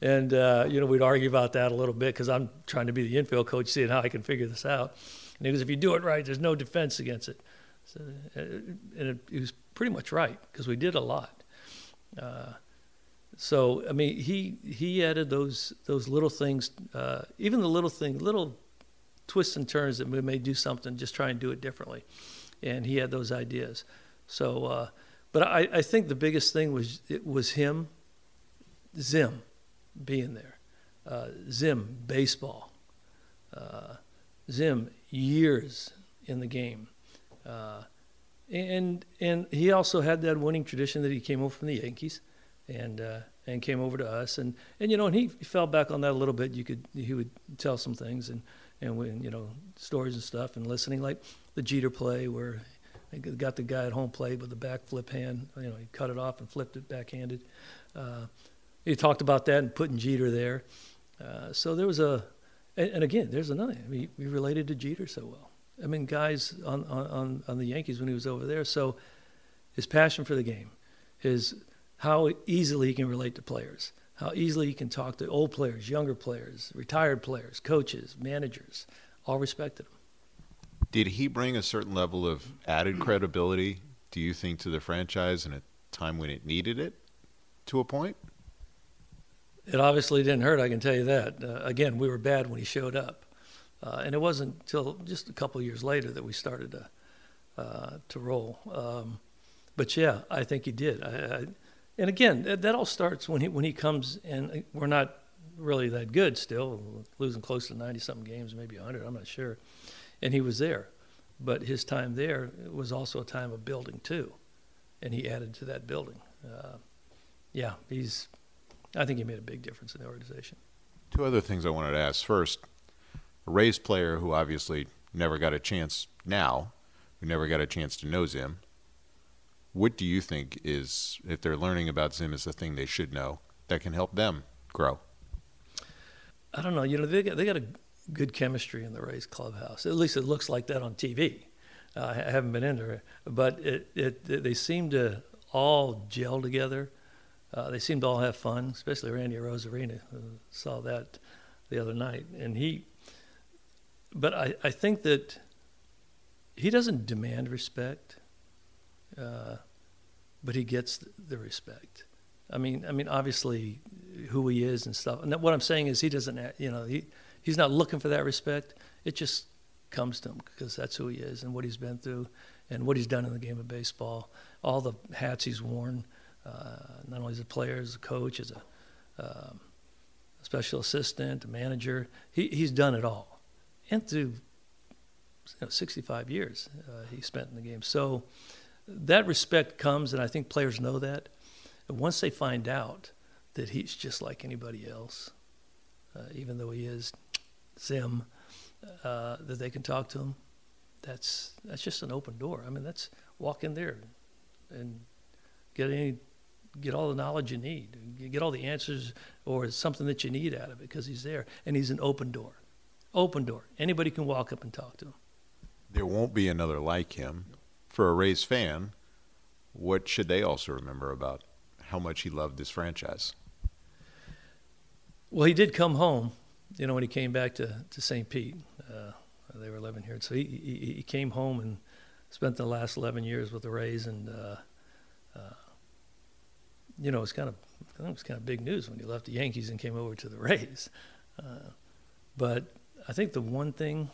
[SPEAKER 10] And, uh, you know, we'd argue about that a little bit because I'm trying to be the infield coach, seeing how I can figure this out. And he goes, If you do it right, there's no defense against it. So, uh, and it, he was pretty much right because we did a lot. Uh, so I mean, he he added those those little things, uh, even the little thing, little twists and turns that we may do something, just try and do it differently, and he had those ideas. So uh, but I, I think the biggest thing was it was him, Zim, being there, uh, Zim baseball, uh, Zim years in the game, uh, and and he also had that winning tradition that he came over from the Yankees, and uh, and came over to us, and and you know, and he fell back on that a little bit. You could he would tell some things and and when you know stories and stuff and listening like the Jeter play where got the guy at home plate with the back flip hand. You know, he cut it off and flipped it backhanded. Uh, he talked about that and putting Jeter there. Uh, so there was a, and, and, again, there's another. I mean, we related to Jeter so well. I mean, guys on, on, on the Yankees when he was over there. So his passion for the game, his how easily he can relate to players, how easily he can talk to old players, younger players, retired players, coaches, managers, all respected him.
[SPEAKER 6] Did he bring a certain level of added credibility, do you think, to the franchise in a time when it needed it to a point?
[SPEAKER 10] It obviously didn't hurt, I can tell you that. Uh, again, we were bad when he showed up. Uh, and it wasn't until just a couple years later that we started to, uh, to roll. Um, but yeah, I think he did. I, I, and again, that, that all starts when he, when he comes, and we're not really that good still, losing close to 90 something games, maybe 100, I'm not sure and he was there. But his time there was also a time of building too, and he added to that building. Uh, yeah, he's. I think he made a big difference in the organization.
[SPEAKER 6] Two other things I wanted to ask. First, a Rays player who obviously never got a chance now, who never got a chance to know Zim. What do you think is, if they're learning about Zim, is the thing they should know that can help them grow?
[SPEAKER 10] I don't know. You know, they got, they got a good chemistry in the Rays clubhouse. At least it looks like that on TV. Uh, I haven't been in there, but it, it, it, they seem to all gel together. Uh, they seem to all have fun, especially Randy Arozarena. Uh, saw that the other night, and he. But I, I think that he doesn't demand respect, uh, but he gets the respect. I mean, I mean, obviously, who he is and stuff. And what I'm saying is, he doesn't, you know, he he's not looking for that respect. It just comes to him because that's who he is and what he's been through and what he's done in the game of baseball. All the hats he's worn, uh, not only as a player, as a coach, as a, um, special assistant, a manager. He, he's done it all. And through you know, 65 years uh, he spent in the game. So that respect comes, and I think players know that. And once they find out that he's just like anybody else, uh, even though he is Zim, uh, that they can talk to him. That's that's just an open door. I mean, that's walk in there and get any get all the knowledge you need, get all the answers or something that you need out of it because he's there and he's an open door. Open door. Anybody can walk up and talk to him.
[SPEAKER 6] There won't be another like him. For a Rays fan, what should they also remember about how much he loved this franchise?
[SPEAKER 10] Well, he did come home, you know, when he came back to, to St. Pete. Uh, they were living here. So he, he, he, came home and spent the last 11 years with the Rays. And, uh, uh, you know, it was kind of, it was kind of big news when he left the Yankees and came over to the Rays. Uh, but I think the one thing,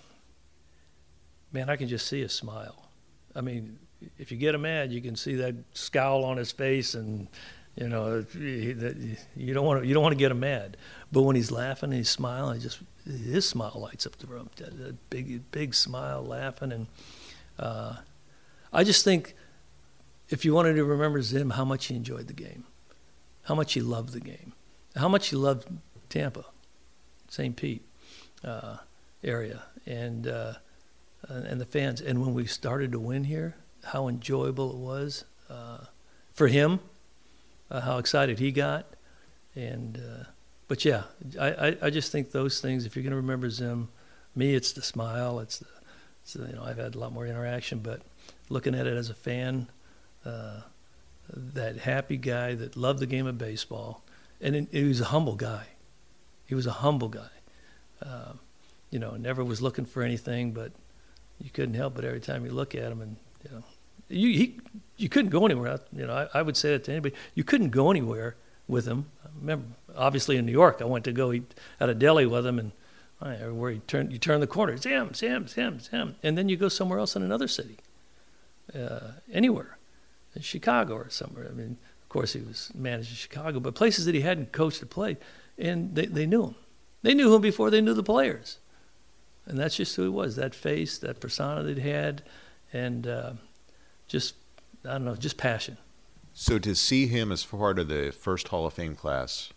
[SPEAKER 10] man, I can just see a smile. I mean, if you get him mad, you can see that scowl on his face, and you know you don't want to you don't want to get him mad. But when he's laughing and he's smiling, just his smile lights up the room. That, big big smile, laughing, and uh, I just think if you wanted to remember Zim, how much he enjoyed the game, how much he loved the game, how much he loved Tampa, St. Pete uh, area, and uh, and the fans. And when we started to win here, how enjoyable it was uh, for him, uh, how excited he got, and uh, but yeah, I, I, I, just think those things. If you're going to remember Zim, me, it's the smile. It's the, it's the, you know I've had a lot more interaction, but looking at it as a fan, uh, that happy guy that loved the game of baseball, and it, he was a humble guy. He was a humble guy. Um, you know, never was looking for anything, but you couldn't help but every time you look at him and you know, you he, you couldn't go anywhere. You know, I, I would say that to anybody. You couldn't go anywhere with him. I remember, obviously in New York, I went to go eat at a deli with him, and where you turn you turn the corner, Sam, Sam, Sam, Sam, and then you go somewhere else in another city, uh, anywhere, in Chicago or somewhere. I mean, of course, he was managing Chicago, but places that he hadn't coached or played, and they, they knew him. They knew him before they knew the players, and that's just who he was. That face, that persona that he had, and uh, just I don't know, just passion.
[SPEAKER 6] So to see him as part of the first Hall of Fame class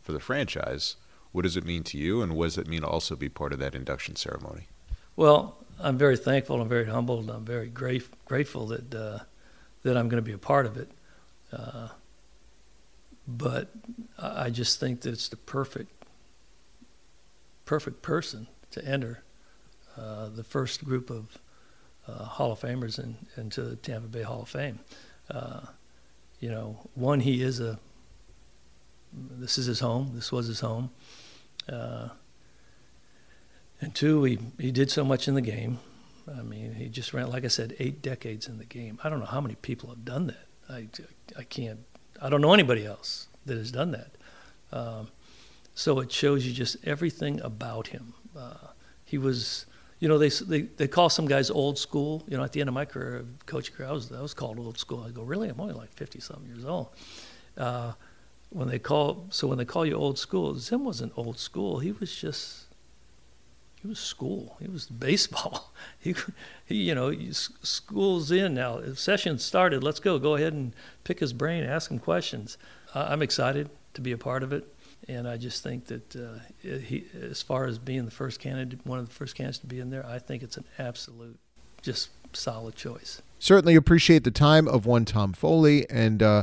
[SPEAKER 6] for the franchise, what does it mean to you, and what does it mean to also be part of that induction ceremony?
[SPEAKER 10] Well, I'm very thankful. I'm very humbled. I'm very grate- grateful that uh, that I'm going to be a part of it. Uh, but I just think that it's the perfect perfect person to enter uh, the first group of uh, Hall of Famers in, into the Tampa Bay Hall of Fame. Uh, you know, one, he is a, this is his home, this was his home. Uh, and two, he, he did so much in the game. I mean, he just ran, like I said, eight decades in the game. I don't know how many people have done that. I, I can't, I don't know anybody else that has done that. Um, so it shows you just everything about him. Uh, he was, you know, they, they they call some guys old school. You know, at the end of my career, coaching career, I was I was called old school. I go, really? I'm only like fifty something years old. Uh, when they call, so when they call you old school, Zim wasn't old school. He was just he was school. He was baseball. He, he you know, school's in now. Session started. Let's go. Go ahead and pick his brain, ask him questions. Uh, I'm excited to be a part of it. And I just think that uh, he, as far as being the first candidate, one of the first candidates to be in there, I think it's an absolute, just solid choice.
[SPEAKER 6] Certainly appreciate the time of one Tom Foley, and uh,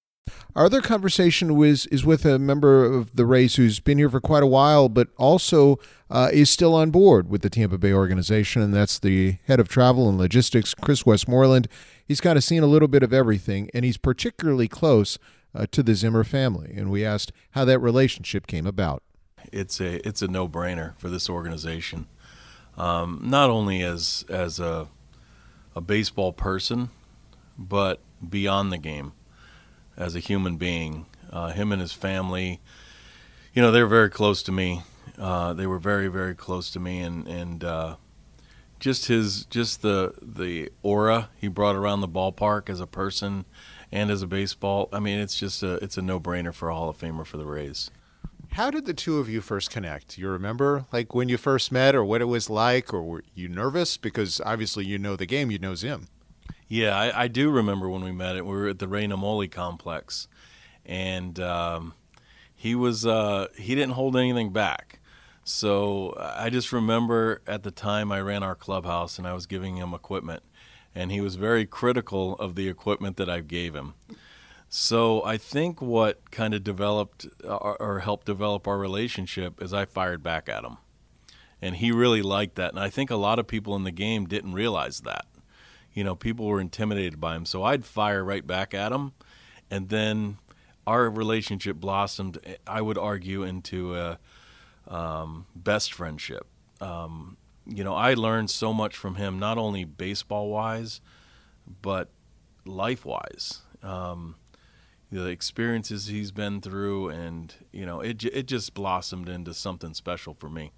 [SPEAKER 6] Our other conversation was is with a member of the Rays who's been here for quite a while, but also uh, is still on board with the Tampa Bay organization, and that's the head of travel and logistics, Chris Westmoreland. He's kind of seen a little bit of everything, and he's particularly close uh, to the Zimmer family. And we asked how that relationship came about.
[SPEAKER 11] It's a it's a no brainer for this organization, um, not only as as a a baseball person, but beyond the game as a human being. Uh, him and his family, you know, they're very close to me. Uh, they were very, very close to me, and and uh, just his just the the aura he brought around the ballpark as a person and as a baseball. I mean, it's just a it's a no brainer for a Hall of Famer for the Rays.
[SPEAKER 6] How did the two of you first connect? You remember, like when you first met, or what it was like, or were you nervous? Because obviously you know the game, you know Zim.
[SPEAKER 11] Yeah, I, I do remember when we met it. We were at the Ray complex, and um, he was uh, he didn't hold anything back. So I just remember at the time I ran our clubhouse and I was giving him equipment, and he was very critical of the equipment that I gave him. So I think what kind of developed or helped develop our relationship is I fired back at him. And he really liked that. And I think a lot of people in the game didn't realize that. You know, people were intimidated by him. So I'd fire right back at him. And then our relationship blossomed, I would argue, into a um, best friendship. Um, you know, I learned so much from him, not only baseball wise, but life wise. Um, the experiences he's been through, and you know, it it just blossomed into something special for me.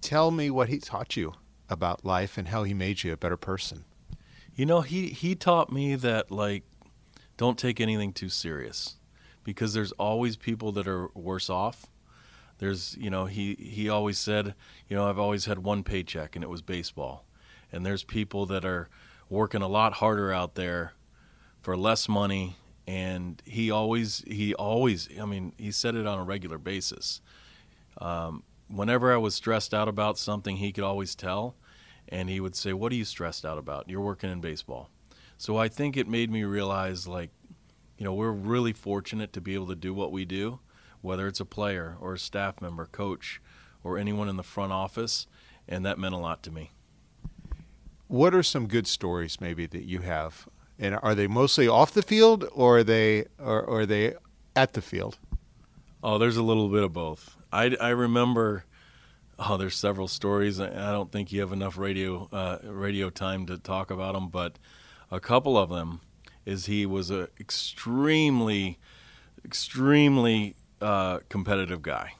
[SPEAKER 6] Tell me what he taught you about life and how he made you a better person.
[SPEAKER 11] You know, he he taught me that like, don't take anything too serious, because there's always people that are worse off. There's, you know, he he always said, you know, I've always had one paycheck, and it was baseball, and there's people that are working a lot harder out there for less money. And he always he always i mean he said it on a regular basis. Um, whenever i was stressed out about something he could always tell and he would say what are you stressed out about you're working in baseball so i think it made me realize like you know we're really fortunate to be able to do what we do whether it's a player or a staff member coach or anyone in the front office and that meant a lot to me
[SPEAKER 6] what are some good stories maybe that you have and are they mostly off the field, or are they, or, or are they at the field?
[SPEAKER 11] Oh, there's a little bit of both. I, I remember. Oh, there's several stories. I don't think you have enough radio uh, radio time to talk about them, but a couple of them is he was an extremely, extremely uh, competitive guy.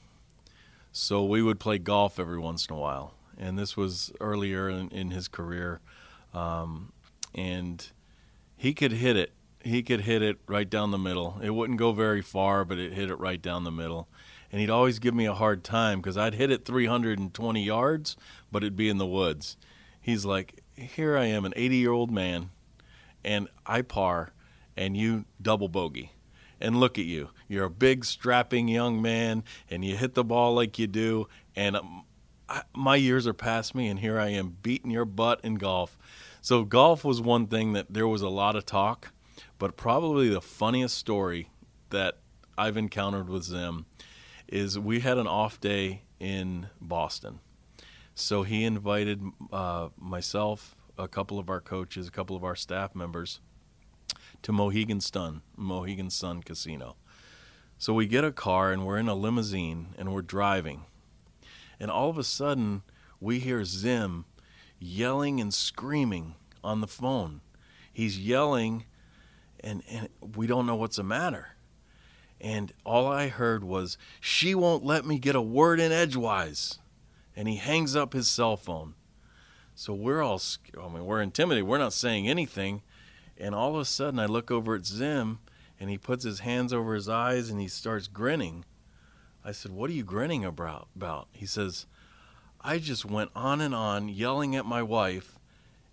[SPEAKER 11] So we would play golf every once in a while, and this was earlier in, in his career, um, and he could hit it. He could hit it right down the middle. It wouldn't go very far, but it hit it right down the middle. And he'd always give me a hard time because I'd hit it 320 yards, but it'd be in the woods. He's like, Here I am, an 80 year old man, and I par, and you double bogey. And look at you. You're a big, strapping young man, and you hit the ball like you do. And um, I, my years are past me, and here I am beating your butt in golf. So golf was one thing that there was a lot of talk, but probably the funniest story that I've encountered with Zim is we had an off day in Boston. So he invited uh, myself, a couple of our coaches, a couple of our staff members to Mohegan Sun, Mohegan Sun Casino. So we get a car and we're in a limousine and we're driving. And all of a sudden, we hear Zim yelling and screaming on the phone. He's yelling, and, and we don't know what's the matter. And all I heard was, She won't let me get a word in edgewise. And he hangs up his cell phone. So we're all, I mean, we're intimidated. We're not saying anything. And all of a sudden, I look over at Zim, and he puts his hands over his eyes and he starts grinning. I said, What are you grinning about? He says, I just went on and on yelling at my wife,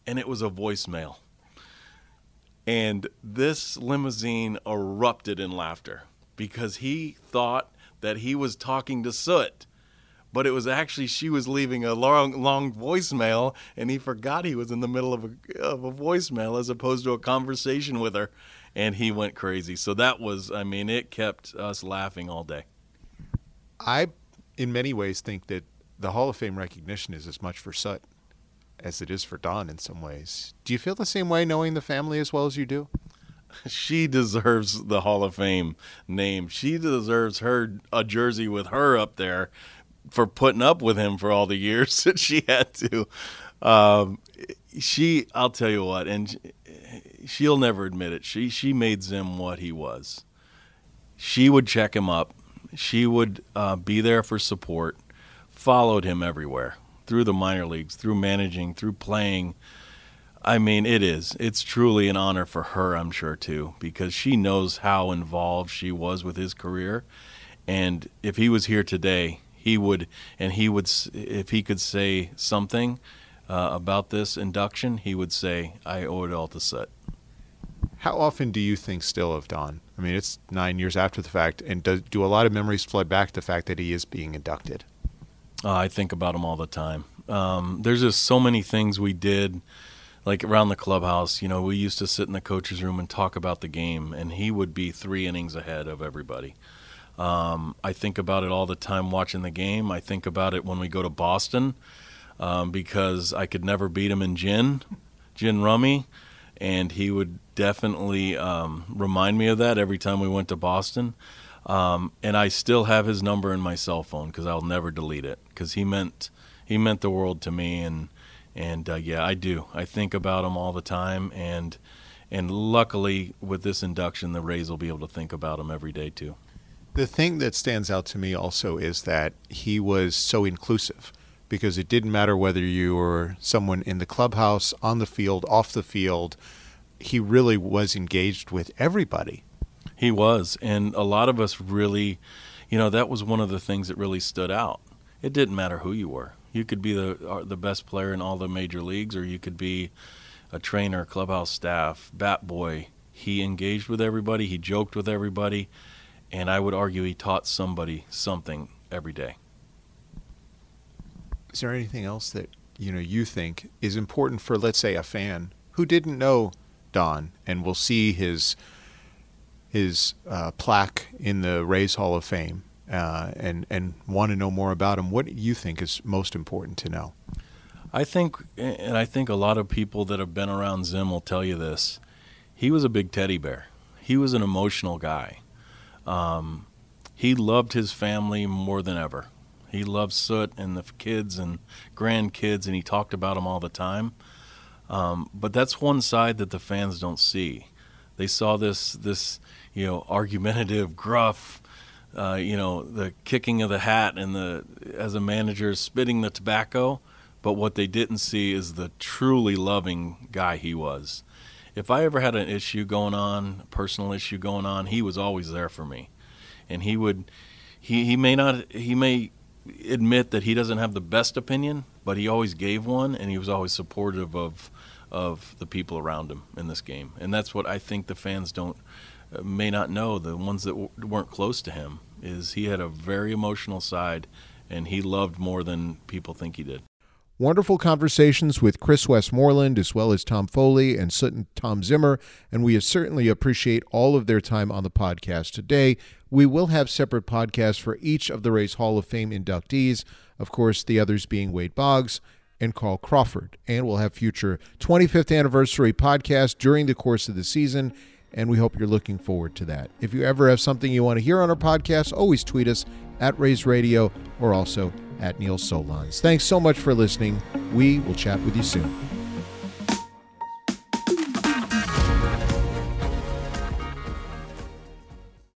[SPEAKER 11] and it was a voicemail. And this limousine erupted in laughter because he thought that he was talking to Soot, but it was actually she was leaving a long, long voicemail, and he forgot he was in the middle of a, of a voicemail as opposed to a conversation with her, and he went crazy. So that was, I mean, it kept us laughing all day.
[SPEAKER 6] I, in many ways, think that the Hall of Fame recognition is as much for Soot as it is for Don in some ways. Do you feel the same way knowing the family as well as you do?
[SPEAKER 11] She deserves the Hall of Fame name. She deserves her a jersey with her up there for putting up with him for all the years that she had to. Um, she, I'll tell you what, and she'll never admit it. She she made Zim what he was. She would check him up. She would uh, be there for support. Followed him everywhere through the minor leagues, through managing, through playing. I mean, it is. It's truly an honor for her, I'm sure, too, because she knows how involved she was with his career. And if he was here today, he would, and he would, if he could say something uh, about this induction, he would say, I owe it all to Soot.
[SPEAKER 6] How often do you think still of Don? I mean, it's nine years after the fact, and do, do a lot of memories flood back to the fact that he is being inducted?
[SPEAKER 11] Uh, I think about him all the time. Um, there's just so many things we did, like around the clubhouse. You know, we used to sit in the coach's room and talk about the game, and he would be three innings ahead of everybody. Um, I think about it all the time watching the game. I think about it when we go to Boston um, because I could never beat him in gin, gin rummy, and he would definitely um, remind me of that every time we went to Boston. Um, and I still have his number in my cell phone because I'll never delete it because he meant he meant the world to me and and uh, yeah I do I think about him all the time and and luckily with this induction the Rays will be able to think about him every day too.
[SPEAKER 6] The thing that stands out to me also is that he was so inclusive because it didn't matter whether you were someone in the clubhouse, on the field, off the field. He really was engaged with everybody.
[SPEAKER 11] He was, and a lot of us really, you know, that was one of the things that really stood out. It didn't matter who you were. You could be the uh, the best player in all the major leagues, or you could be a trainer, clubhouse staff, bat boy. He engaged with everybody. He joked with everybody, and I would argue he taught somebody something every day.
[SPEAKER 6] Is there anything else that you know you think is important for, let's say, a fan who didn't know Don and will see his his uh, plaque in the Rays Hall of Fame uh, and and want to know more about him, what do you think is most important to know?
[SPEAKER 11] I think, and I think a lot of people that have been around Zim will tell you this. He was a big teddy bear. He was an emotional guy. Um, he loved his family more than ever. He loved Soot and the kids and grandkids, and he talked about them all the time. Um, but that's one side that the fans don't see. They saw this this you know argumentative, gruff, uh, you know the kicking of the hat and the as a manager spitting the tobacco. But what they didn't see is the truly loving guy he was. If I ever had an issue going on, personal issue going on, he was always there for me, and he would. He, he may not he may admit that he doesn't have the best opinion, but he always gave one, and he was always supportive of of the people around him in this game, and that's what I think the fans don't may not know. The ones that w- weren't close to him is he had a very emotional side, and he loved more than people think he did.
[SPEAKER 6] Wonderful conversations with Chris Westmoreland as well as Tom Foley and Soot and Tom Zimmer, and we certainly appreciate all of their time on the podcast today. We will have separate podcasts for each of the Rays Hall of Fame inductees, of course, the others being Wade Boggs and Carl Crawford. And we'll have future 25th anniversary podcasts during the course of the season, and we hope you're looking forward to that. If you ever have something you want to hear on our podcast, always tweet us at Rays Radio or also at Neil Solondz. Thanks so much for listening. We will chat with you soon.